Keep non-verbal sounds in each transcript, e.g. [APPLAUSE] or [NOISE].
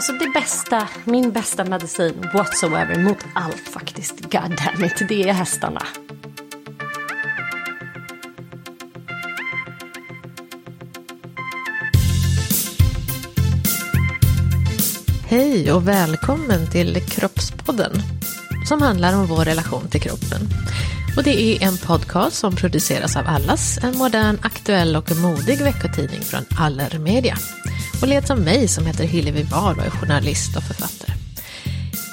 Alltså det bästa, min bästa medicin whatsoever mot allt faktiskt, god damn it, det är hästarna. Hej och välkommen till Kroppspodden som handlar om vår relation till kroppen. Och det är en podcast som produceras av Allas, en modern, aktuell och modig veckotidning från Allermedia. Och leds av mig som heter Hillevi Wahl och är journalist och författare.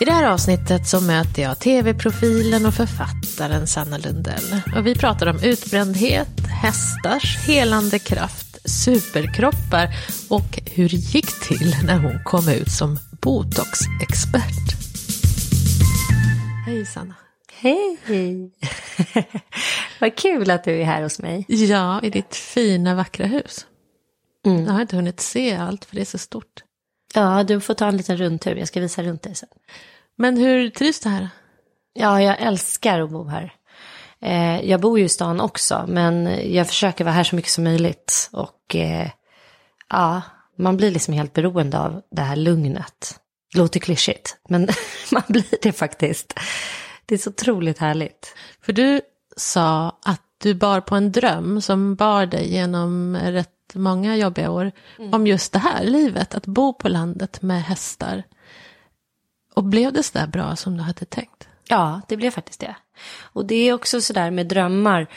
I det här avsnittet så möter jag tv-profilen och författaren Sanna Lundell. Och vi pratar om utbrändhet, hästars helande kraft, superkroppar och hur det gick till när hon kom ut som botoxexpert. Hej Sanna. Hej! Vad kul att du är här hos mig. Ja, i ditt fina vackra hus. Mm. Jag har inte hunnit se allt för det är så stort. Ja, du får ta en liten rundtur. Jag ska visa runt dig sen. Men hur trivs du här? Ja, jag älskar att bo här. Eh, jag bor ju i stan också, men jag försöker vara här så mycket som möjligt. Och eh, ja, man blir liksom helt beroende av det här lugnet. Det låter klyschigt, men [LAUGHS] man blir det faktiskt. Det är så otroligt härligt. För du sa att du bar på en dröm som bar dig genom rätt många jobbiga år. Om just det här livet, att bo på landet med hästar. Och blev det så där bra som du hade tänkt? Ja, det blev faktiskt det. Och det är också sådär med drömmar.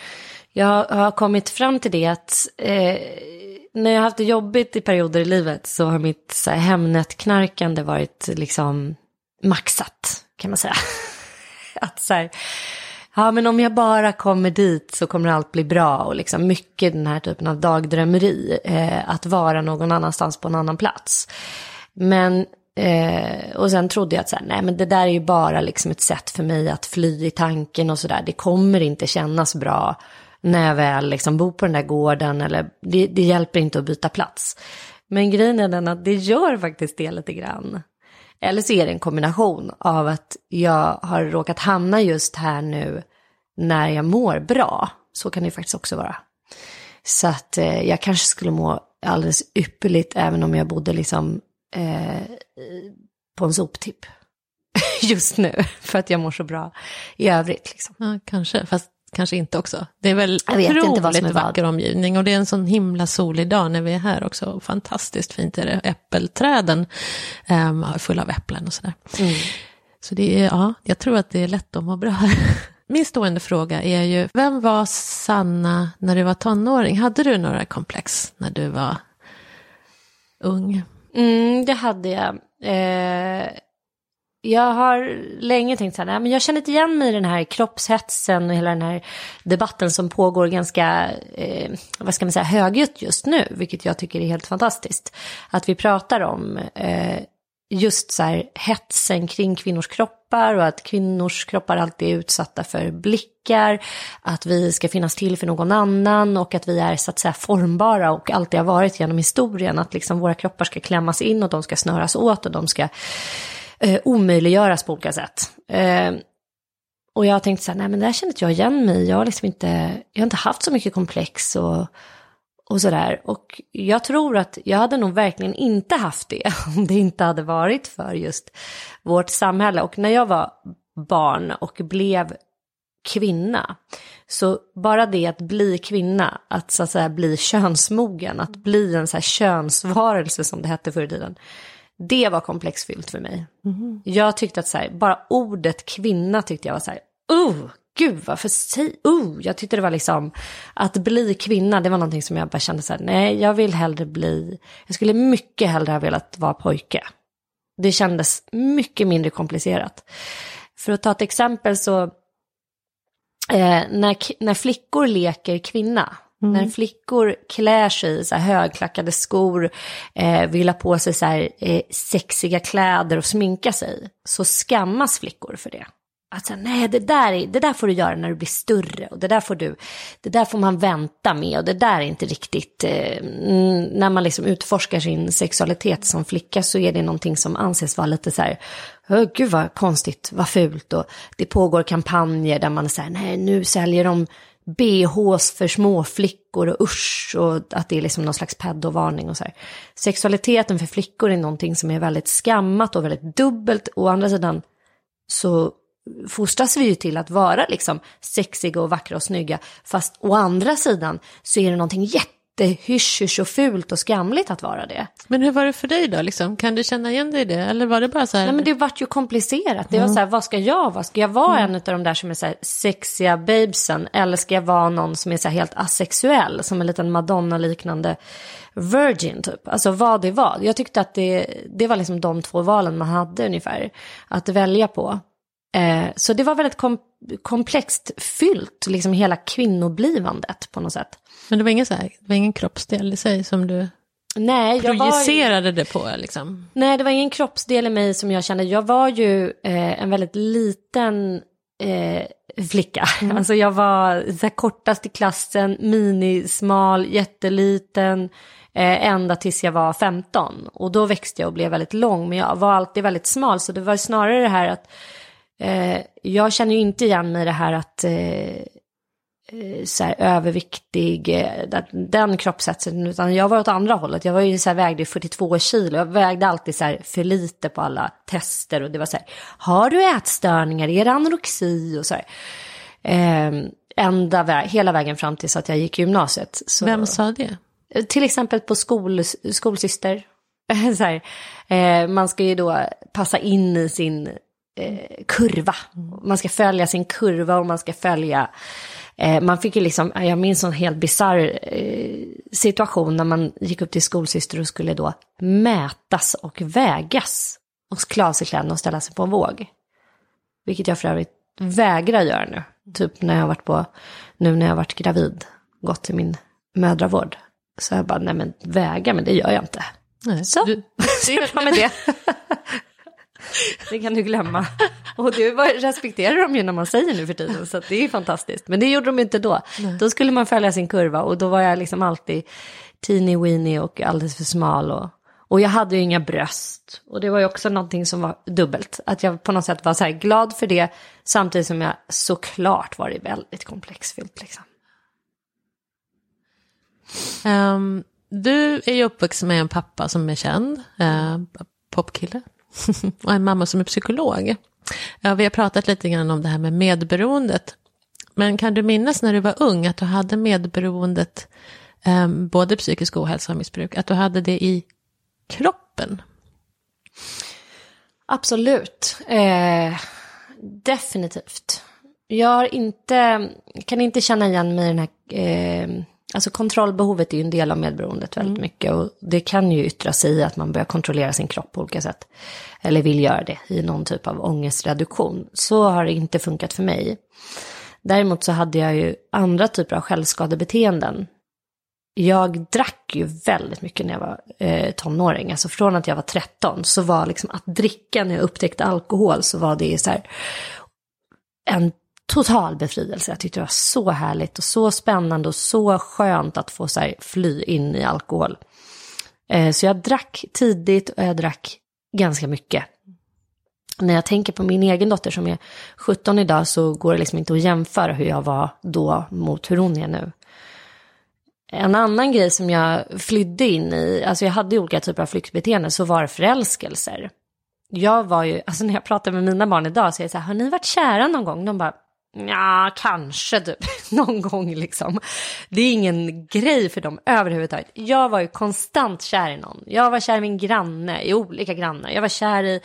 Jag har kommit fram till det att eh, när jag har haft det jobbigt i perioder i livet så har mitt så här, Hemnet-knarkande varit liksom maxat, kan man säga. [LAUGHS] att så här, ja men om jag bara kommer dit så kommer allt bli bra och liksom mycket den här typen av dagdrömmeri, eh, att vara någon annanstans på en annan plats. Men Eh, och sen trodde jag att så här, nej men det där är ju bara liksom ett sätt för mig att fly i tanken och sådär. Det kommer inte kännas bra när jag väl liksom bor på den där gården eller det, det hjälper inte att byta plats. Men grejen är den att det gör faktiskt det lite grann. Eller så är det en kombination av att jag har råkat hamna just här nu när jag mår bra. Så kan det faktiskt också vara. Så att eh, jag kanske skulle må alldeles ypperligt även om jag bodde liksom eh, på en soptipp. [LAUGHS] Just nu, för att jag mår så bra i övrigt. Liksom. Ja, kanske, fast kanske inte också. Det är väl otroligt är vad. vacker omgivning och det är en sån himla solig dag när vi är här också. Fantastiskt fint är det. Äppelträden um, fulla av äpplen och sådär. Mm. Så det är, ja, jag tror att det är lätt att må bra här. [LAUGHS] Min stående fråga är ju, vem var Sanna när du var tonåring? Hade du några komplex när du var ung? Mm, det hade jag. Eh, jag har länge tänkt så här, men jag känner inte igen mig i den här kroppshetsen och hela den här debatten som pågår ganska, eh, vad ska man säga, högljutt just nu, vilket jag tycker är helt fantastiskt. Att vi pratar om eh, just så här hetsen kring kvinnors kroppar och att kvinnors kroppar alltid är utsatta för blickar, att vi ska finnas till för någon annan och att vi är så att säga formbara och alltid har varit genom historien, att liksom våra kroppar ska klämmas in och de ska snöras åt och de ska eh, omöjliggöras på olika sätt. Eh, och jag har tänkt så här, nej men det här känner inte jag igen mig jag har liksom inte, jag har inte haft så mycket komplex och, och sådär. Och jag tror att jag hade nog verkligen inte haft det [LAUGHS] om det inte hade varit för just vårt samhälle. Och när jag var barn och blev kvinna, så bara det att bli kvinna, att så att säga bli könsmogen, att bli en så här könsvarelse som det hette förr i tiden, det var komplexfyllt för mig. Jag tyckte att så här, bara ordet kvinna tyckte jag var så här, uh, gud varför säger, uh, jag tyckte det var liksom, att bli kvinna, det var någonting som jag bara kände så här, nej, jag vill hellre bli, jag skulle mycket hellre ha velat vara pojke. Det kändes mycket mindre komplicerat. För att ta ett exempel så eh, när, när flickor leker kvinna, Mm. När flickor klär sig i så här högklackade skor, eh, vill ha på sig så här eh, sexiga kläder och sminka sig, så skammas flickor för det. Alltså, nej, det där, är, det där får du göra när du blir större och det där får du, det där får man vänta med och det där är inte riktigt, eh, när man liksom utforskar sin sexualitet som flicka så är det någonting som anses vara lite så här, oh, gud vad konstigt, vad fult och det pågår kampanjer där man säger, nej nu säljer de BHs för småflickor och usch och att det är liksom någon slags pedovarning och så här. Sexualiteten för flickor är någonting som är väldigt skammat och väldigt dubbelt. Å andra sidan så fostras vi ju till att vara liksom sexiga och vackra och snygga. Fast å andra sidan så är det någonting jätte jättehysch och fult och skamligt att vara det. Men hur var det för dig då? Liksom? Kan du känna igen dig i det? Eller var det bara så här? Nej, men det vart ju komplicerat. Det var mm. så här, vad ska jag vara? Ska jag vara mm. en av de där som är så här sexiga babesen? Eller ska jag vara någon som är så här helt asexuell? Som en liten Madonna-liknande virgin typ. Alltså vad det var. Jag tyckte att det, det var liksom de två valen man hade ungefär. Att välja på. Eh, så det var väldigt kom komplext fyllt, liksom hela kvinnoblivandet på något sätt. Men det var ingen, så här, det var ingen kroppsdel i sig som du Nej, projicerade var... det på? Liksom. Nej, det var ingen kroppsdel i mig som jag kände. Jag var ju eh, en väldigt liten eh, flicka. [LAUGHS] Mm. Alltså jag var så kortast i klassen, minismal, jätteliten. Eh, ända tills jag var 15. Och då växte jag och blev väldigt lång. Men jag var alltid väldigt smal. Så det var snarare det här att eh, jag känner ju inte igen mig i det här att eh, Eh, så här, överviktig, eh, den kroppshetsen, utan jag var åt andra hållet. Jag var ju så här, vägde 42 kilo, jag vägde alltid så här för lite på alla tester och det var så här, har du ätstörningar, är det anorexi och så här. Eh, ända vä hela vägen fram tills att jag gick gymnasiet. Så, Vem sa det? Till exempel på skol, skolsyster. [LAUGHS] så här, eh, man ska ju då passa in i sin eh, kurva. Man ska följa sin kurva och man ska följa Eh, man fick ju liksom, jag minns en helt bisarr eh, situation när man gick upp till skolsyster och skulle då mätas och vägas. Och klä av sig kläderna och ställa sig på en våg. Vilket jag för övrigt vägrar göra nu. Typ när jag har varit på, nu när jag har varit gravid, gått till min mödravård. Så jag bara, nej men väga, men det gör jag inte. Nej, så, du, [LAUGHS] det med det. [LAUGHS] Det kan du glömma. Och det respekterar de ju när man säger nu för tiden, så det är fantastiskt. Men det gjorde de inte då. Nej. Då skulle man följa sin kurva och då var jag liksom alltid teeny weeny och alldeles för smal. Och, och jag hade ju inga bröst. Och det var ju också någonting som var dubbelt. Att jag på något sätt var så här glad för det, samtidigt som jag såklart var väldigt komplexfyllt. Liksom. Um, du är ju uppvuxen med en pappa som är känd, uh, popkille. [LAUGHS] och en mamma som är psykolog. Ja, vi har pratat lite grann om det här med medberoendet. Men kan du minnas när du var ung att du hade medberoendet, eh, både psykisk ohälsa och missbruk, att du hade det i kroppen? Absolut. Eh, definitivt. Jag inte, kan inte känna igen mig i den här eh, Alltså kontrollbehovet är ju en del av medberoendet väldigt mm. mycket och det kan ju yttra sig i att man börjar kontrollera sin kropp på olika sätt. Eller vill göra det i någon typ av ångestreduktion. Så har det inte funkat för mig. Däremot så hade jag ju andra typer av självskadebeteenden. Jag drack ju väldigt mycket när jag var eh, tonåring. Alltså från att jag var 13 så var liksom att dricka när jag upptäckte alkohol så var det så här en total befrielse. Jag tyckte det var så härligt och så spännande och så skönt att få så här, fly in i alkohol. Eh, så jag drack tidigt och jag drack ganska mycket. När jag tänker på min egen dotter som är 17 idag så går det liksom inte att jämföra hur jag var då mot hur hon är nu. En annan grej som jag flydde in i, alltså jag hade olika typer av flyktbeteenden, så var det förälskelser. Jag var ju, alltså när jag pratar med mina barn idag så är jag så här, har ni varit kära någon gång? De bara, Ja, kanske typ [LAUGHS] någon gång liksom. Det är ingen grej för dem överhuvudtaget. Jag var ju konstant kär i någon. Jag var kär i min granne, i olika grannar. Jag var kär i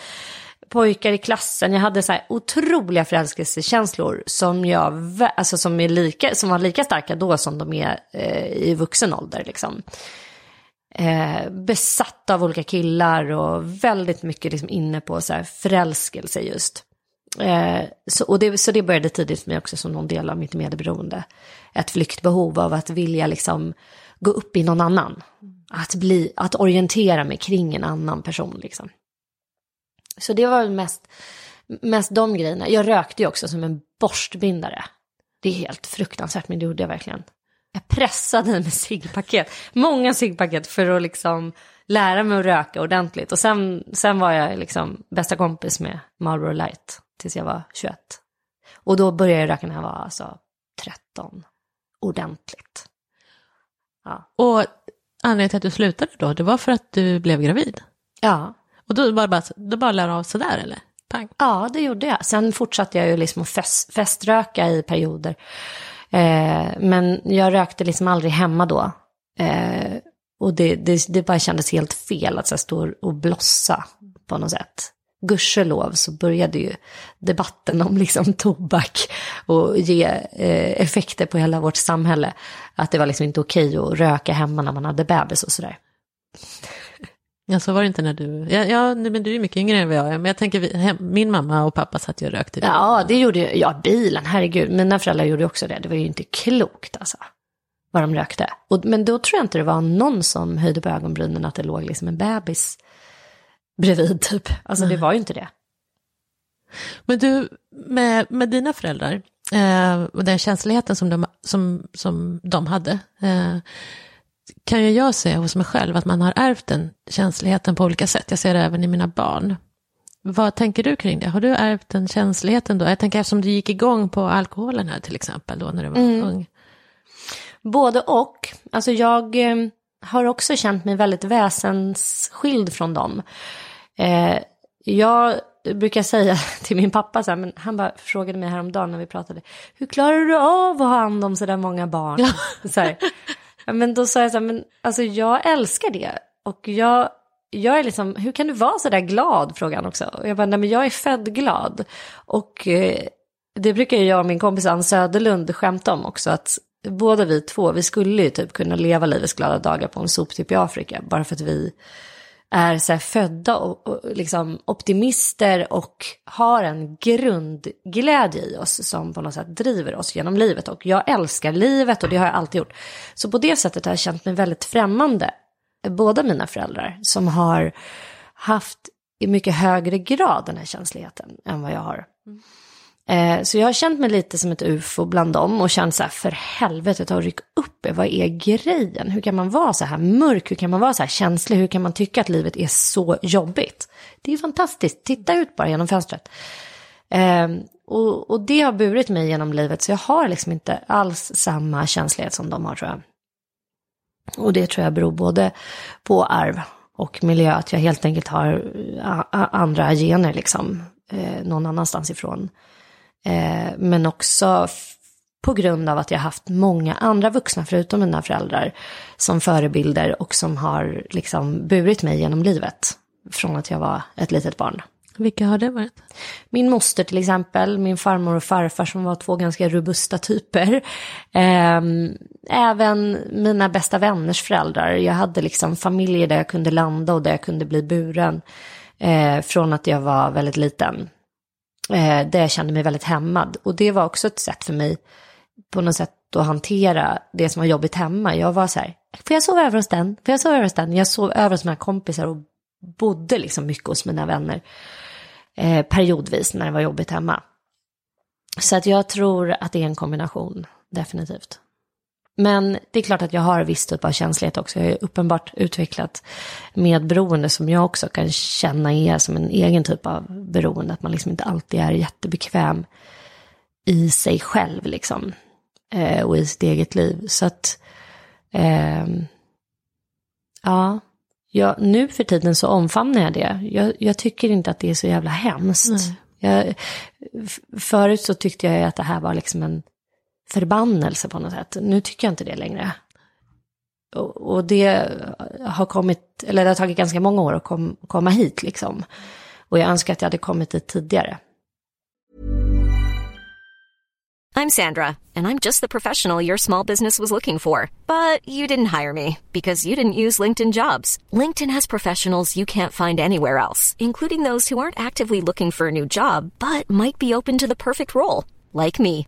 pojkar i klassen. Jag hade så här otroliga förälskelsekänslor som, jag, alltså som, är lika, som var lika starka då som de är eh, i vuxen ålder. Liksom. Eh, besatt av olika killar och väldigt mycket liksom inne på så här förälskelse just. Eh, så, och det, så det började tidigt för mig också som någon del av mitt medberoende. Ett flyktbehov av att vilja liksom gå upp i någon annan. Att, bli, att orientera mig kring en annan person liksom. Så det var mest, mest de grejerna. Jag rökte ju också som en borstbindare. Det är helt fruktansvärt, men det gjorde jag verkligen. Jag pressade med ciggpaket, många ciggpaket för att liksom lära mig att röka ordentligt. Och sen, sen var jag liksom bästa kompis med Marlboro Light tills jag var 21. Och då började jag röka när jag var alltså 13, ordentligt. Ja. Och anledningen till att du slutade då, det var för att du blev gravid? Ja. Och då bara, då bara lär av sådär eller? Pang. Ja, det gjorde jag. Sen fortsatte jag ju liksom att fest, feströka i perioder. Eh, men jag rökte liksom aldrig hemma då. Eh, och det, det, det bara kändes helt fel att så stå och blossa på något sätt. Gudskelov så började ju debatten om liksom tobak och ge eh, effekter på hela vårt samhälle. Att det var liksom inte okej att röka hemma när man hade bebis och sådär. Ja, så var det inte när du, ja, ja men du är mycket yngre än vad jag är, men jag tänker, hem, min mamma och pappa satt ju och rökte. Ja, det gjorde ju, ja bilen, herregud, mina föräldrar gjorde också det, det var ju inte klokt alltså, vad de rökte. Och, men då tror jag inte det var någon som höjde på ögonbrynen att det låg liksom en bebis bredvid typ, alltså Nej. det var ju inte det. Men du, med, med dina föräldrar, eh, och den känsligheten som de, som, som de hade, eh, kan ju jag se hos mig själv att man har ärvt den känsligheten på olika sätt. Jag ser det även i mina barn. Vad tänker du kring det? Har du ärvt den känsligheten då? Jag tänker eftersom du gick igång på alkoholen här till exempel då när du var mm. ung. Både och. Alltså jag eh, har också känt mig väldigt väsensskild från dem. Eh, jag brukar säga [LAUGHS] till min pappa, så här, men han bara frågade mig häromdagen när vi pratade, hur klarar du av att ha hand om så där många barn? Ja. [LAUGHS] Så här, men då sa jag så här, men alltså jag älskar det. Och jag, jag är liksom, hur kan du vara så där glad? Frågade han också. Och jag bara, nej men jag är född glad. Och eh, det brukar jag och min kompis Ann Söderlund skämta om också. Att båda vi två, vi skulle ju typ kunna leva livets glada dagar på en soptipp i Afrika. Bara för att vi är så födda och, och liksom optimister och har en grundglädje i oss som på något sätt driver oss genom livet. Och jag älskar livet och det har jag alltid gjort. Så på det sättet har jag känt mig väldigt främmande. Båda mina föräldrar som har haft i mycket högre grad den här känsligheten än vad jag har. Mm. Eh, så jag har känt mig lite som ett ufo bland dem och känt så här, för helvete, ta och ryck upp er, vad är grejen? Hur kan man vara så här mörk, hur kan man vara så här känslig, hur kan man tycka att livet är så jobbigt? Det är fantastiskt, titta ut bara genom fönstret. Eh, och, och, det har burit mig genom livet, så jag har liksom inte alls samma känslighet som de har tror jag. Och det tror jag beror både på arv och miljö, att jag helt enkelt har eh, andra gener liksom, eh, någon annanstans ifrån. Eh, men också på grund av att jag haft många andra vuxna, förutom mina föräldrar, som förebilder och som har liksom burit mig genom livet. Från att jag var ett litet barn. Vilka har det varit? Min moster till exempel, min farmor och farfar som var två ganska robusta typer. Ehm, även mina bästa vänners föräldrar. Jag hade liksom familjer där jag kunde landa och där jag kunde bli buren. Eh, från att jag var väldigt liten eh, där jag kände mig väldigt hämmad. Och det var också ett sätt för mig på något sätt att hantera det som var jobbigt hemma. Jag var så här, får jag sova över hos den? Får jag sova över hos den? Jag sov över hos mina kompisar och bodde liksom mycket hos mina vänner eh, periodvis när det var jobbigt hemma. Så att jag tror att det är en kombination, definitivt. Men det är klart att jag har viss typ av känslighet också. Jag har uppenbart utvecklat medberoende som jag också kan känna är som en egen typ av beroende. Att man liksom inte alltid är jättebekväm i sig själv liksom. Eh, och i sitt eget liv. Så att, eh, ja, ja, nu för tiden så omfamnar jag det. Jag, jag tycker inte att det är så jävla hemskt. Jag, förut så tyckte jag att det här var liksom en förbannelse på något sätt. Nu tycker jag inte det längre. Och, och det har kommit, eller det har tagit ganska många år att kom, komma hit liksom. Och jag önskar att jag hade kommit dit tidigare. I'm Sandra, and I'm just the professional your small business was looking for. But you didn't hire me because you didn't use LinkedIn jobs. LinkedIn has professionals you can't find anywhere else, including those who aren't actively looking for a new job but might be open to the perfect role, like me.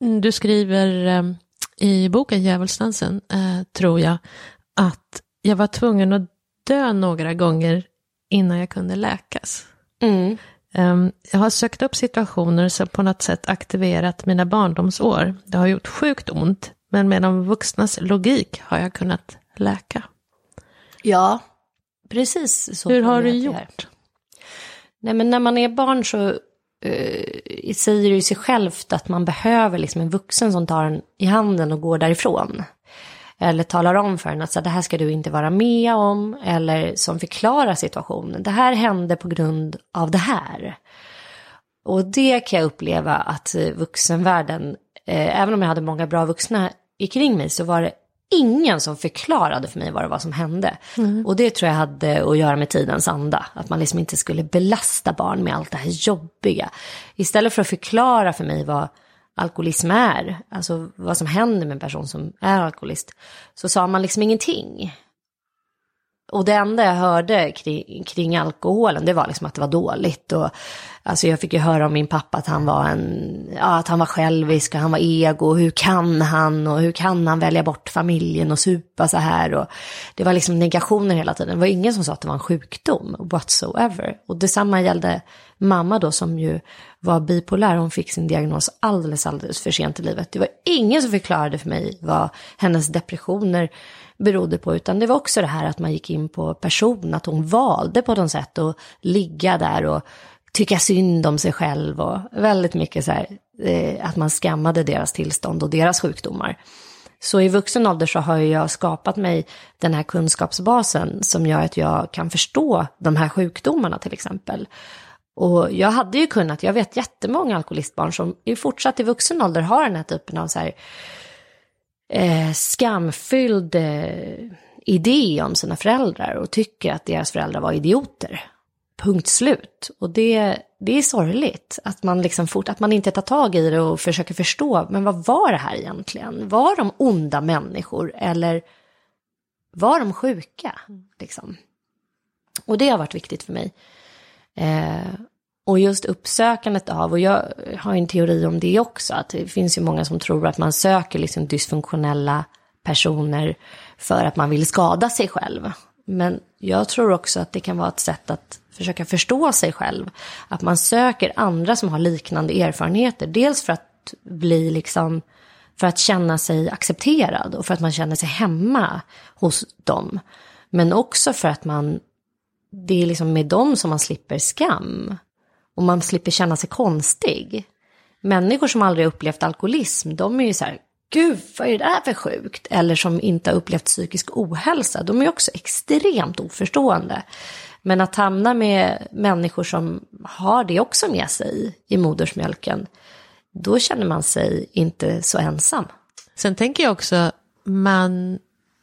Du skriver eh, i boken Djävulsdansen, eh, tror jag, att jag var tvungen att dö några gånger innan jag kunde läkas. Mm. Um, jag har sökt upp situationer som på något sätt aktiverat mina barndomsår. Det har gjort sjukt ont, men med de vuxnas logik har jag kunnat läka. Ja, precis så. Hur har du gjort? Nej, men när man är barn så eh, säger ju sig självt att man behöver liksom en vuxen som tar en i handen och går därifrån. Eller talar om för en att så här, det här ska du inte vara med om. Eller som förklarar situationen. Det här hände på grund av det här. Och det kan jag uppleva att eh, vuxenvärlden, eh, även om jag hade många bra vuxna kring mig, så var det ingen som förklarade för mig vad det var som hände. Och det tror jag hade att göra med tidens anda. Att man liksom inte skulle belasta barn med allt det här jobbiga. Istället för att förklara för mig vad alkoholism är, alltså vad som händer med en person som är alkoholist, så sa man liksom ingenting. Och det enda jag hörde kring, kring alkoholen, det var liksom att det var dåligt. Och, alltså jag fick ju höra om min pappa att han var en, ja, att han var självisk och han var ego. Hur kan han och hur kan han välja bort familjen och supa så här? Och det var liksom negationer hela tiden. Det var ingen som sa att det var en sjukdom whatsoever. Och detsamma gällde mamma då som ju var bipolär. Hon fick sin diagnos alldeles, alldeles för sent i livet. Det var ingen som förklarade för mig vad hennes depressioner berodde på, utan det var också det här att man gick in på person, att hon valde på något sätt att ligga där och tycka synd om sig själv och väldigt mycket så här, eh, att man skammade deras tillstånd och deras sjukdomar. Så i vuxen ålder så har jag skapat mig den här kunskapsbasen som gör att jag kan förstå de här sjukdomarna till exempel. Och jag hade ju kunnat, jag vet jättemånga alkoholistbarn som i fortsatt i vuxen ålder har den här typen av så här, eh, skamfylld eh, idé om sina föräldrar och tycker att deras föräldrar var idioter. Punkt slut. Och det, det är sorgligt att man, liksom fort, att man inte tar tag i det och försöker förstå, men vad var det här egentligen? Var de onda människor eller var de sjuka? Liksom? Och det har varit viktigt för mig. Eh, och just uppsökandet av, och jag har en teori om det också, att det finns ju många som tror att man söker liksom dysfunktionella personer för att man vill skada sig själv. Men jag tror också att det kan vara ett sätt att försöka förstå sig själv. Att man söker andra som har liknande erfarenheter. Dels för att bli liksom, för att känna sig accepterad och för att man känner sig hemma hos dem. Men också för att man, det är liksom med dem som man slipper skam. Och man slipper känna sig konstig. Människor som aldrig upplevt alkoholism, de är ju så här, gud vad är det där för sjukt? Eller som inte har upplevt psykisk ohälsa, de är ju också extremt oförstående. Men att hamna med människor som har det också med sig i modersmjölken, då känner man sig inte så ensam. Sen tänker jag också, man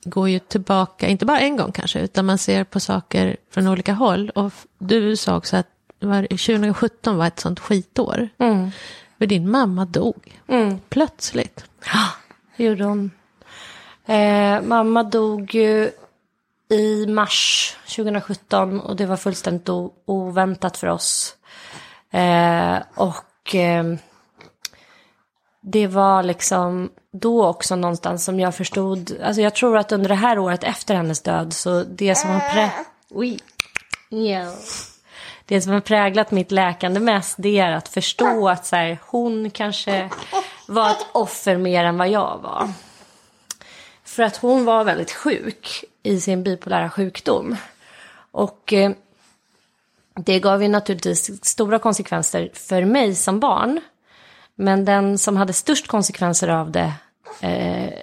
går ju tillbaka, inte bara en gång kanske, utan man ser på saker från olika håll. Och du sa också att var, 2017 var ett sånt skitår. För din mamma dog plötsligt. Det gjorde hon. Eh, mamma dog ju i mars 2017 och det var fullständigt oväntat för oss. Eh, och eh, det var liksom då också någonstans som jag förstod, alltså jag tror att under det här året efter hennes död så det som har prä... Oj. Ja. Det som har präglat mitt läkande mest det är att förstå att så här, hon kanske var ett offer mer än vad jag var. För att hon var väldigt sjuk i sin bipolära sjukdom. Och eh, det gav ju naturligtvis stora konsekvenser för mig som barn. Men den som hade störst konsekvenser av det eh,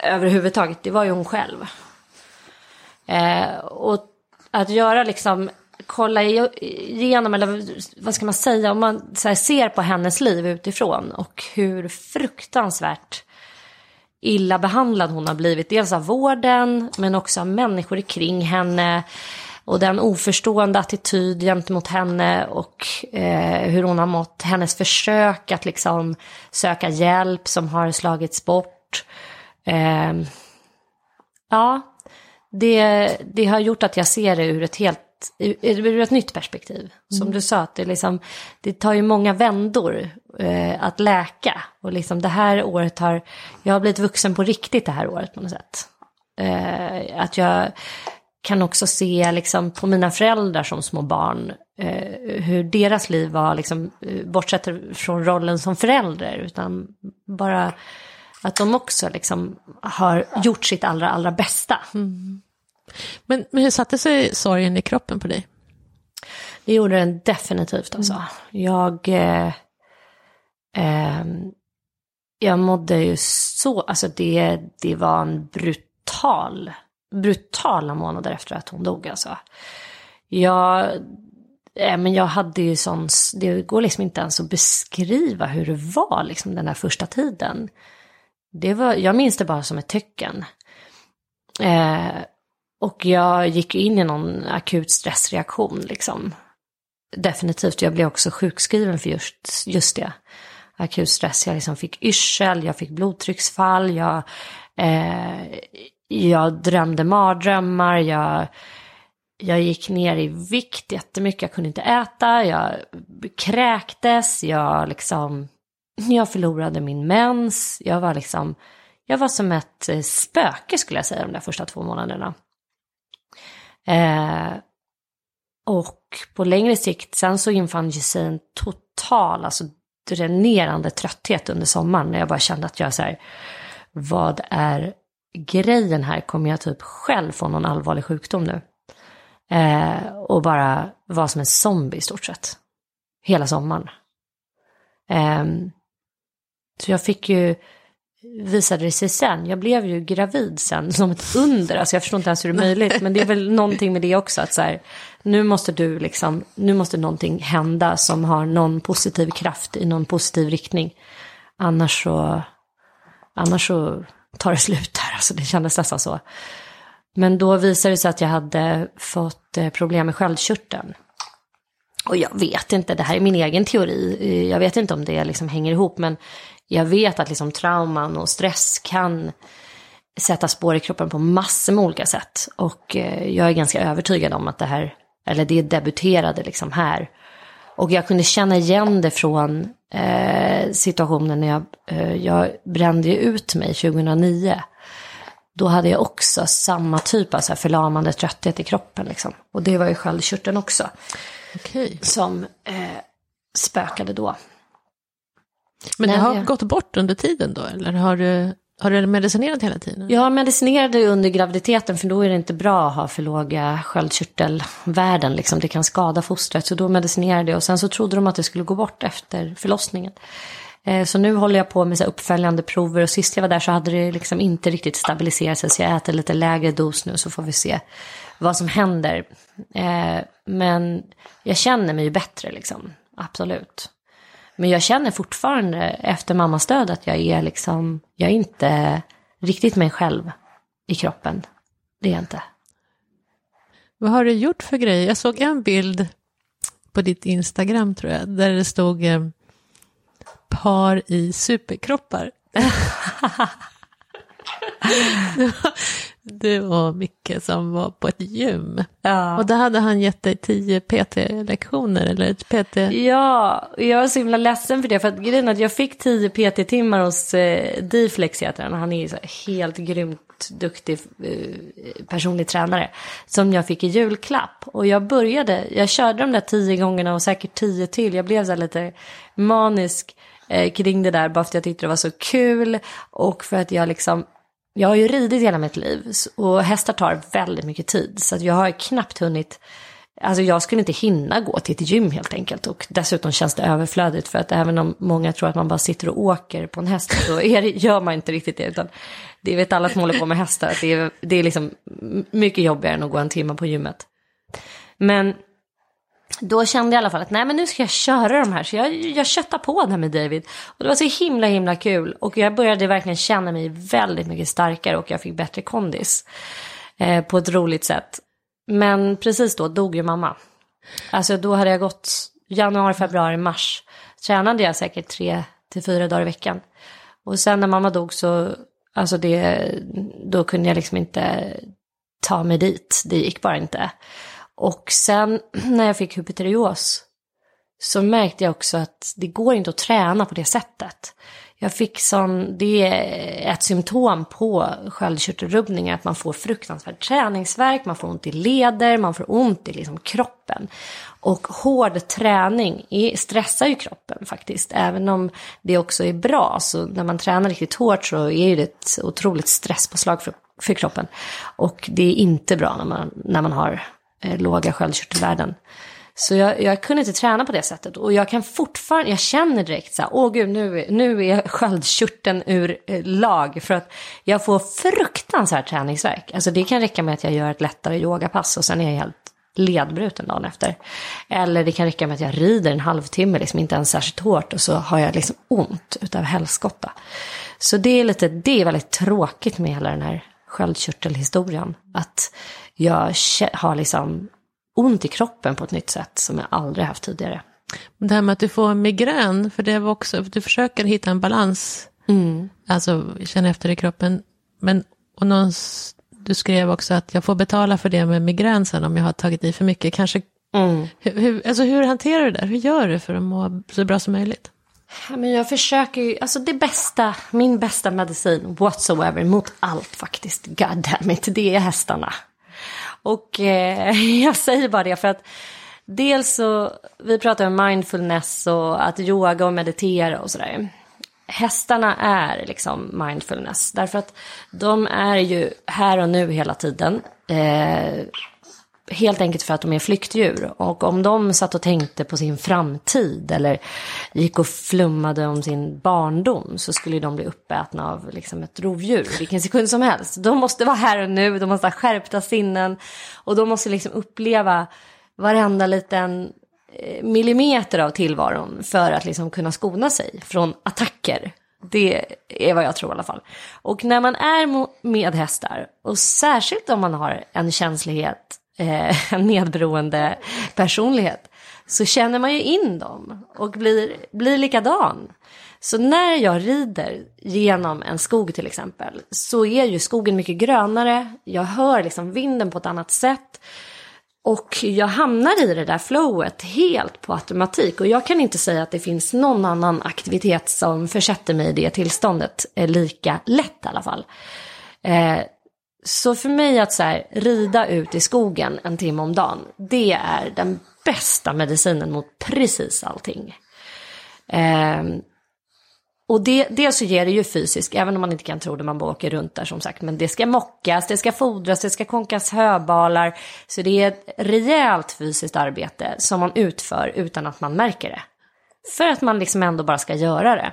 överhuvudtaget, det var ju hon själv. Eh, och att göra liksom, kolla igenom, eller vad ska man säga, om man här, ser på hennes liv utifrån och hur fruktansvärt illa behandlad hon har blivit. Dels av vården, men också av människor kring henne. Och den oförstående attityd gentemot henne och eh, hur hon har mått. Hennes försök att liksom söka hjälp som har slagits bort. Eh, ja, det, det har gjort att jag ser det ur ett helt ur ett nytt perspektiv. Som mm. du sa, att det, liksom, det tar ju många vändor eh, att läka. Och liksom det här året har, jag har blivit vuxen på riktigt det här året på något sätt. Eh, att jag kan också se liksom, på mina föräldrar som små barn eh, hur deras liv var, liksom, eh, bortsett från rollen som förälder, utan bara att de också liksom, har gjort sitt allra, allra bästa. Mm. Men, men hur satte sig sorgen i kroppen på dig? Det gjorde den definitivt alltså. Mm. Jag, eh, eh, jag mådde ju så, alltså det, det var en brutal, brutala månader efter att hon dog alltså. Jag, eh, men jag hade ju sån, det går liksom inte ens att beskriva hur det var liksom den där första tiden. Det var, jag minns det bara som ett tecken. Eh, och jag gick in i någon akut stressreaktion liksom. Definitivt, jag blev också sjukskriven för just, just det. Akut stress, jag liksom fick yrsel, jag fick blodtrycksfall, jag, eh, jag drömde mardrömmar, jag, jag gick ner i vikt jättemycket, jag kunde inte äta, jag kräktes, jag liksom, jag förlorade min mens, jag var liksom, jag var som ett eh, spöke skulle jag säga de där första två månaderna. Eh, och på längre sikt, sen så infann sig en total, alltså dränerande trötthet under sommaren. När jag bara kände att jag så här, vad är grejen här? Kommer jag typ själv få någon allvarlig sjukdom nu? Eh, och bara vara som en zombie i stort sett. Hela sommaren. Eh, så jag fick ju visade det sig sen. Jag blev ju gravid sen som ett under. Alltså jag förstår inte ens hur det är möjligt. Men det är väl någonting med det också. Att så här, nu måste du liksom, nu måste någonting hända som har någon positiv kraft i någon positiv riktning. Annars så, annars så tar det slut här. Alltså det kändes nästan så. Men då visade det sig att jag hade fått eh, problem med sköldkörteln. Och jag vet inte, det här är min egen teori. Jag vet inte om det liksom hänger ihop. Men jag vet att liksom trauman och stress kan sätta spår i kroppen på massor med olika sätt. Och eh, jag är ganska övertygad om att det här, eller det debuterade liksom här. Och jag kunde känna igen det från eh, situationen när jag, eh, jag brände ut mig 2009. Då hade jag också samma typ av så här förlamande trötthet i kroppen. Liksom. Och det var ju sköldkörteln också. Okay. Som eh, spökade då. Men det har jag... gått bort under tiden då, eller har du, har du medicinerat hela tiden? Jag medicinerade under graviditeten, för då är det inte bra att ha för låga sköldkörtelvärden. Liksom. Det kan skada fostret, så då medicinerade jag. Och sen så trodde de att det skulle gå bort efter förlossningen. Eh, så nu håller jag på med så uppföljande prover och sist jag var där så hade det liksom inte riktigt stabiliserat sig. Så jag äter lite lägre dos nu så får vi se vad som händer. Eh, men jag känner mig ju bättre liksom, absolut. Men jag känner fortfarande efter mammas död att jag är liksom, jag är inte riktigt mig själv i kroppen. Det är jag inte. Vad har du gjort för grejer? Jag såg en bild på ditt Instagram tror jag, där det stod eh, par i superkroppar. [LAUGHS] det, var, du och Micke som var på ett gym. Ja. Och då hade han gett dig 10 PT-lektioner eller ett PT... Ja, jag är så himla ledsen för det. För att grejen att jag fick 10 PT-timmar hos eh, Diflex heter han. Han är ju så helt grymt duktig eh, personlig tränare. Som jag fick i julklapp. Och jag började, jag körde de där 10 gångerna och säkert 10 till. Jag blev så här lite manisk eh, kring det där. Bara för att jag tyckte det var så kul. Och för att jag liksom jag har ju ridit hela mitt liv och hästar tar väldigt mycket tid. Så att jag har knappt hunnit, alltså jag skulle inte hinna gå till ett gym helt enkelt. Och dessutom känns det överflödigt för att även om många tror att man bara sitter och åker på en häst så är det, gör man inte riktigt det. Utan det vet alla som håller på med hästar att det är, det är liksom mycket jobbigare än att gå en timme på gymmet. Men då kände jag i alla fall att nej men nu ska jag köra de här. Så jag, jag köttade på det med David. Och det var så himla himla kul. Och jag började verkligen känna mig väldigt mycket starkare och jag fick bättre kondis. Eh, på ett roligt sätt. Men precis då dog ju mamma. Alltså då hade jag gått januari, februari, mars. Tränade jag säkert tre till fyra dagar i veckan. Och sen när mamma dog så, alltså det, då kunde jag liksom inte ta mig dit. Det gick bara inte. Och sen [CLEARS THROAT] när jag fick hypoterios så märkte jag också att det går inte att träna på det sättet. Jag fick sån, det är ett symptom på sköldkörtelrubbningar, att man får fruktansvärd träningsverk, man får ont i leder, man får ont i liksom kroppen. Och hård träning är, stressar ju kroppen faktiskt, även om det också är bra. Så när man tränar riktigt hårt så är det ett otroligt stresspåslag för, för kroppen. Och det är inte bra när man, när man har eh, låga sköldkörtelvärden. Så jag, jag kunde inte träna på det sättet. Och jag kan fortfarande, jag känner direkt så här, åh gud nu, nu är sköldkörteln ur eh, lag. För att jag får fruktansvärd träningsverk. Alltså det kan räcka med att jag gör ett lättare yogapass och sen är jag helt ledbruten dagen efter. Eller det kan räcka med att jag rider en halvtimme, liksom inte ens särskilt hårt och så har jag liksom ont utav helskotta. Så det är lite, det är väldigt tråkigt med hela den här sköldkörtelhistorien. Att jag har liksom ont i kroppen på ett nytt sätt som jag aldrig haft tidigare. Det här med att du får migrän, för det var också, du försöker hitta en balans, alltså känna efter i kroppen. Men, och någon, du skrev också att jag får betala för det med migrän sen om jag har tagit i för mycket. Kanske, hur, hur, alltså hur hanterar du det? Hur gör du för att må så bra som möjligt? Men jag försöker ju, alltså det bästa, min bästa medicin whatsoever mot allt faktiskt, god damn it, det är hästarna. Och eh, [LAUGHS] jag säger bara det för att dels så, vi pratar om mindfulness och att yoga och meditera och sådär. Hästarna är liksom mindfulness, därför att de är ju här och nu hela tiden. Eh, Helt enkelt för att de är flyktdjur. Och om de satt och tänkte på sin framtid eller gick och flummade om sin barndom så skulle de bli uppätna av liksom ett rovdjur vilken sekund som helst. De måste vara här och nu, de måste ha skärpta sinnen och de måste liksom uppleva varenda liten eh, millimeter av tillvaron för att liksom kunna skona sig från attacker. Det är vad jag tror i alla fall. Och när man är med hästar, och särskilt om man har en känslighet, eh, en [LAUGHS] medberoende personlighet, så känner man ju in dem och blir, blir likadan. Så när jag rider genom en skog till exempel, så är ju skogen mycket grönare, jag hör liksom vinden på ett annat sätt. Och jag hamnar i det där flowet helt på automatik. Och jag kan inte säga att det finns någon annan aktivitet som försätter mig i det tillståndet eh, lika lätt i alla fall. Eh, så för mig att så här, rida ut i skogen en timme om dagen, det är den bästa medicinen mot precis allting. Eh, och det, dels så ger det ju fysiskt, även om man inte kan tro det, man bara åker runt där som sagt. Men det ska mockas, det ska fodras, det ska konkas höbalar. Så det är ett rejält fysiskt arbete som man utför utan att man märker det. För att man liksom ändå bara ska göra det.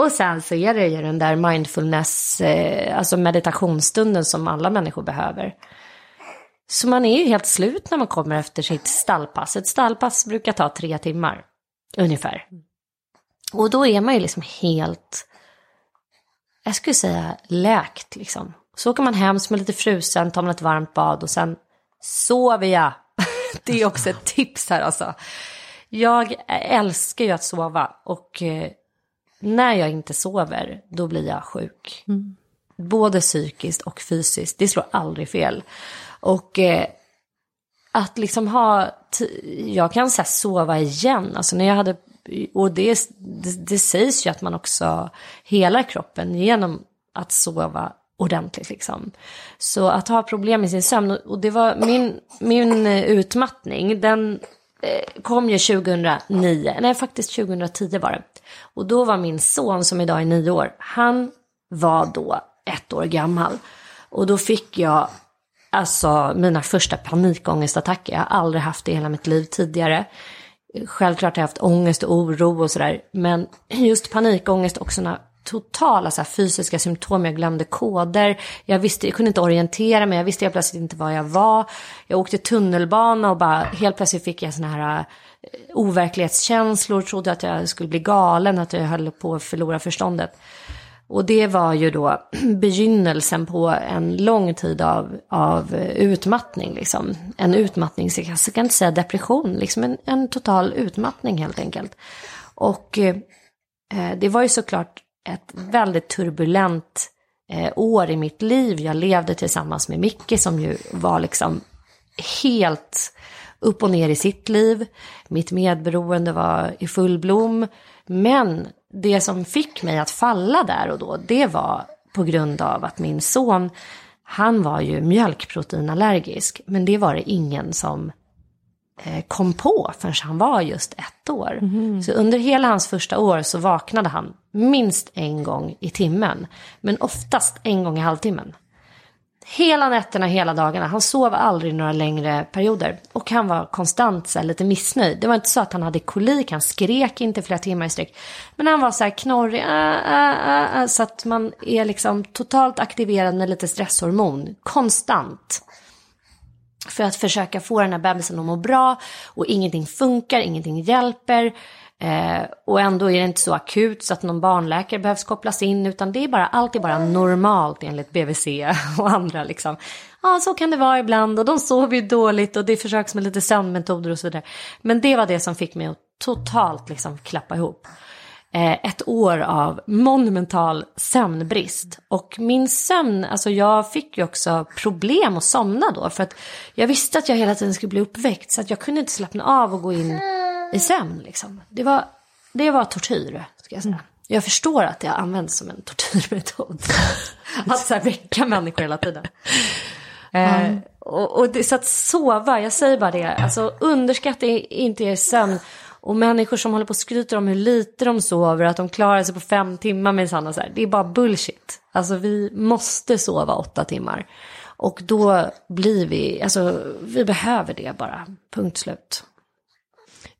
Och sen så är det ju den där mindfulness, eh, alltså meditationsstunden som alla människor behöver. Så man är ju helt slut när man kommer efter sitt stallpass. Ett stallpass brukar ta tre timmar, ungefär. Och då är man ju liksom helt, jag skulle säga läkt liksom. Så åker man hem som är lite frusen, tar man ett varmt bad och sen sover jag. [LAUGHS] Det är också ett tips här alltså. Jag älskar ju att sova och eh, när jag inte sover, då blir jag sjuk. både psykiskt och fysiskt. Det slår aldrig fel. Och eh, att liksom ha, jag kan så sova igen, alltså när jag hade, och det, det, det sägs ju att man också helar kroppen genom att sova ordentligt liksom. Så att ha problem med sin sömn, och det var min, min utmattning, den kom ju 2009, nej faktiskt 2010 var det. Och då var min son som idag är nio år, han var då ett år gammal. Och då fick jag alltså mina första panikångestattacker. Jag har aldrig haft det i hela mitt liv tidigare. Självklart har jag haft ångest och oro och sådär. Men just panikångest och sådana totala så här, fysiska symptom. Jag glömde koder. Jag, visste, jag kunde inte orientera mig. Jag visste helt plötsligt inte var jag var. Jag åkte tunnelbana och bara helt plötsligt fick jag såna här eh, overklighetskänslor. Trodde att jag skulle bli galen, att jag höll på att förlora förståndet. Och det var ju då [CLEARS THROAT] begynnelsen på en lång tid av, av eh, utmattning. Liksom. En utmattning, så jag kan inte säga depression, liksom en, en total utmattning helt enkelt. Och eh, eh det var ju såklart ett väldigt turbulent eh, år i mitt liv. Jag levde tillsammans med Micke som ju var liksom helt upp och ner i sitt liv. Mitt medberoende var i full blom. Men det som fick mig att falla där och då, det var på grund av att min son, han var ju mjölkproteinallergisk. Men det var det ingen som kom på förrän han var just ett år. Mm. Så under hela hans första år så vaknade han minst en gång i timmen. Men oftast en gång i halvtimmen. Hela nätterna, hela dagarna. Han sov aldrig några längre perioder. Och han var konstant så här, lite missnöjd. Det var inte så att han hade kolik, han skrek inte flera timmar i sträck. Men han var så här knorrig, äh, äh, äh, så att man är liksom totalt aktiverad med lite stresshormon. Konstant. För att försöka få den här bebisen att må bra. Och ingenting funkar, ingenting hjälper. Eh, och ändå är det inte så akut så att någon barnläkare behövs kopplas in, utan det är bara, allt är bara normalt enligt BVC [LAUGHS] och andra liksom. Ja, så kan det vara ibland och de sover ju dåligt och det försöks med lite sömnmetoder och så vidare. Men det var det som fick mig att totalt liksom klappa ihop. Eh, ett år av monumental sömnbrist. Och min sömn, alltså jag fick ju också problem att somna då. För att jag visste att jag hela tiden skulle bli uppväckt. Så att jag kunde inte slappna av och gå in i sömn. Liksom. Det, var, det var tortyr, ska jag säga. Mm. Jag förstår att det används som en tortyrmetod. [LAUGHS] att så här väcka människor hela tiden. Mm. Eh, och, och det, så att sova, jag säger bara det, alltså underskatta inte er sömn. Och människor som håller på och skryter om hur lite de sover, att de klarar sig på fem timmar med Sanna, så här, det är bara bullshit. Alltså vi måste sova åtta timmar. Och då blir vi, alltså vi behöver det bara, punkt slut.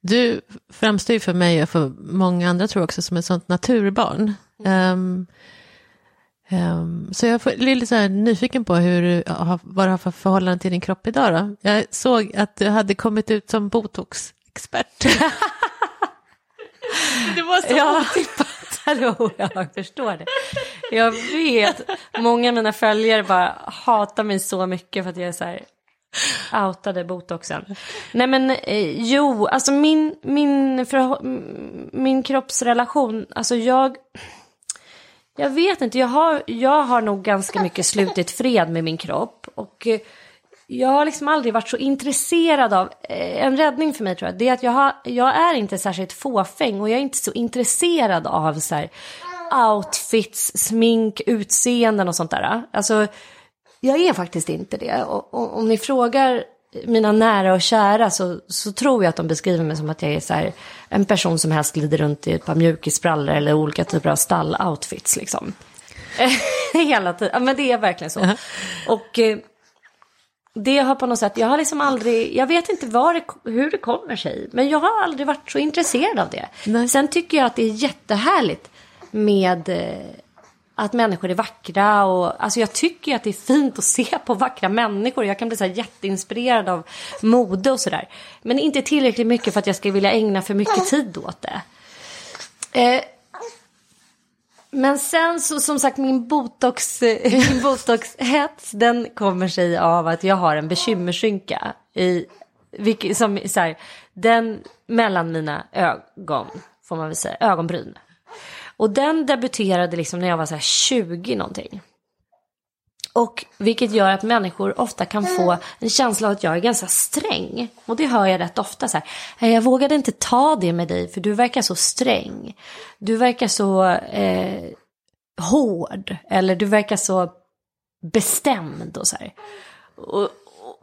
Du framstår ju för mig och för många andra tror jag också som ett sånt naturbarn. Um, um, så jag är lite så här nyfiken på hur, vad du har för förhållande till din kropp idag då. Jag såg att du hade kommit ut som botox botox-expert. [LAUGHS] det var så ja. otippat. [LAUGHS] jag förstår det. Jag vet, många av mina följare bara hatar mig så mycket för att jag är så här Outade botoxen. Nej men eh, jo, alltså min, min, för, min kroppsrelation, alltså jag, jag vet inte, jag har, jag har nog ganska mycket slutit fred med min kropp. Och eh, jag har liksom aldrig varit så intresserad av, eh, en räddning för mig tror jag, det är att jag, har, jag är inte särskilt fåfäng och jag är inte så intresserad av så här, outfits, smink, utseenden och sånt där. Alltså, jag är faktiskt inte det. Och, och, om ni frågar mina nära och kära så, så tror jag att de beskriver mig som att jag är så här, en person som helst glider runt i ett par mjukisbrallor eller olika typer av stalloutfits liksom. [LAUGHS] Hela tiden, ja, men det är verkligen så. Och eh, det har på något sätt, jag har liksom aldrig, jag vet inte var det, hur det kommer sig, men jag har aldrig varit så intresserad av det. Nej. Sen tycker jag att det är jättehärligt med eh, att människor är vackra och alltså jag tycker att det är fint att se på vackra människor. Jag kan bli så jätteinspirerad av mode och sådär. Men inte tillräckligt mycket för att jag ska vilja ägna för mycket tid åt det. Eh, men sen så som sagt min botox, [LAUGHS] min botoxhets den kommer sig av att jag har en bekymmersynka i, som så här, den mellan mina ögon får man väl säga, ögonbryn. Och den debuterade liksom när jag var så här 20 någonting. Och vilket gör att människor ofta kan få en känsla av att jag är ganska sträng. Och det hör jag rätt ofta så här. Jag vågade inte ta det med dig för du verkar så sträng. Du verkar så eh, hård. Eller du verkar så bestämd och så här. Och, och,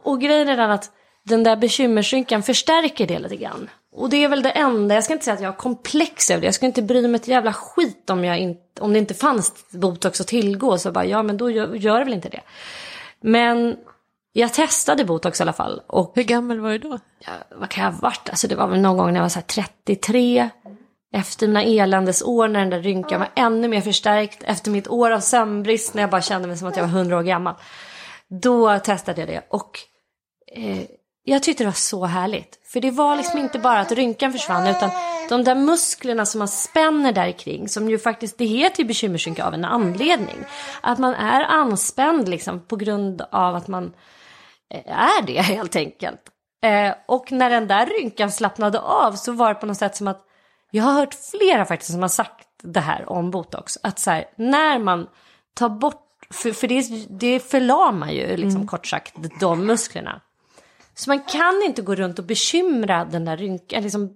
och grejen är den att den där bekymmersrynkan förstärker det lite grann. Och det är väl det enda, jag ska inte säga att jag har komplex över det, jag ska inte bry mig ett jävla skit om, jag in, om det inte fanns botox att tillgå. Så bara, ja men då gör, gör det väl inte det. Men jag testade botox i alla fall. Och, Hur gammal var du då? Ja, vad kan jag ha varit? Alltså det var väl någon gång när jag var så 33. Efter mina eländesår när den där rynkan var ännu mer förstärkt. Efter mitt år av sömnbrist när jag bara kände mig som att jag var 100 år gammal. Då testade jag det. Och eh, jag tyckte det var så härligt. För det var liksom inte bara att rynkan försvann utan de där musklerna som man spänner där kring som ju faktiskt, det heter ju bekymmersrynka av en anledning. Att man är anspänd liksom på grund av att man eh, är det [LAUGHS] helt enkelt. Eh, och när den där rynkan slappnade av så var det på något sätt som att jag har hört flera faktiskt som har sagt det här om botox. Att så här, när man tar bort, för, för det, det förlamar ju liksom mm. kort sagt de musklerna. Så man kan inte gå runt och bekymra den där rynkan. Liksom,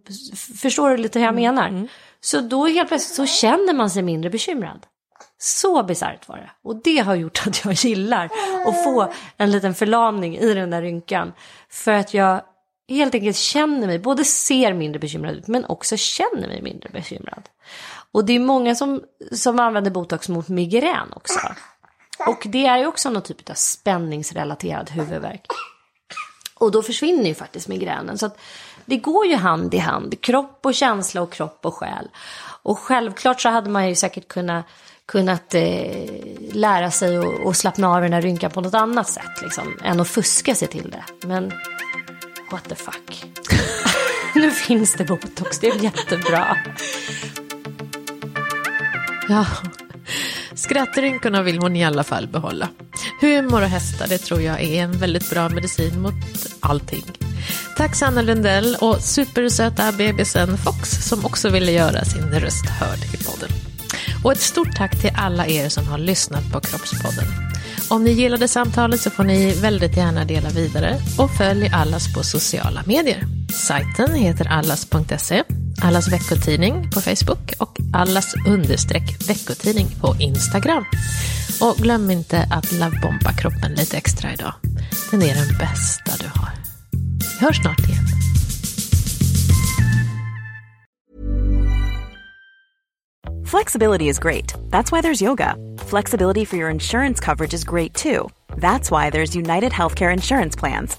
förstår du lite hur jag menar? Mm. Så då helt plötsligt så känner man sig mindre bekymrad. Så bisarrt var det. Och det har gjort att jag gillar att få en liten förlamning i den där rynkan. För att jag helt enkelt känner mig, både ser mindre bekymrad ut men också känner mig mindre bekymrad. Och det är många som, som använder botox mot migrän också. Och det är ju också någon typ av spänningsrelaterad huvudvärk. Och då försvinner ju faktiskt migränen. Så det går ju hand i hand, kropp och känsla och kropp och själ. Och självklart så hade man ju säkert kunnat, kunnat eh, lära sig att slappna av den här rynkan på något annat sätt. Liksom, än att fuska sig till det. Men what the fuck. [LAUGHS] nu finns det botox, det är jättebra. [LAUGHS] Ja, Skrattrynkorna vill hon i alla fall behålla. Humor och hästar, det tror jag är en väldigt bra medicin mot allting. Tack Sanna Lundell och supersöta bebisen Fox som också ville göra sin röst hörd i podden. Och ett stort tack till alla er som har lyssnat på Kroppspodden. Om ni gillade samtalet så får ni väldigt gärna dela vidare och följ Allas på sociala medier. Sajten heter allas.se Allas veckotidning på Facebook och Allas understreck veckotidning på Instagram. Och glöm inte att labbomba kroppen lite extra idag. Den är den bästa du har. Vi hörs snart igen. Flexibility is great. That's why there's yoga. Flexibility for your insurance coverage is great too. That's why there's United Healthcare Insurance Plans.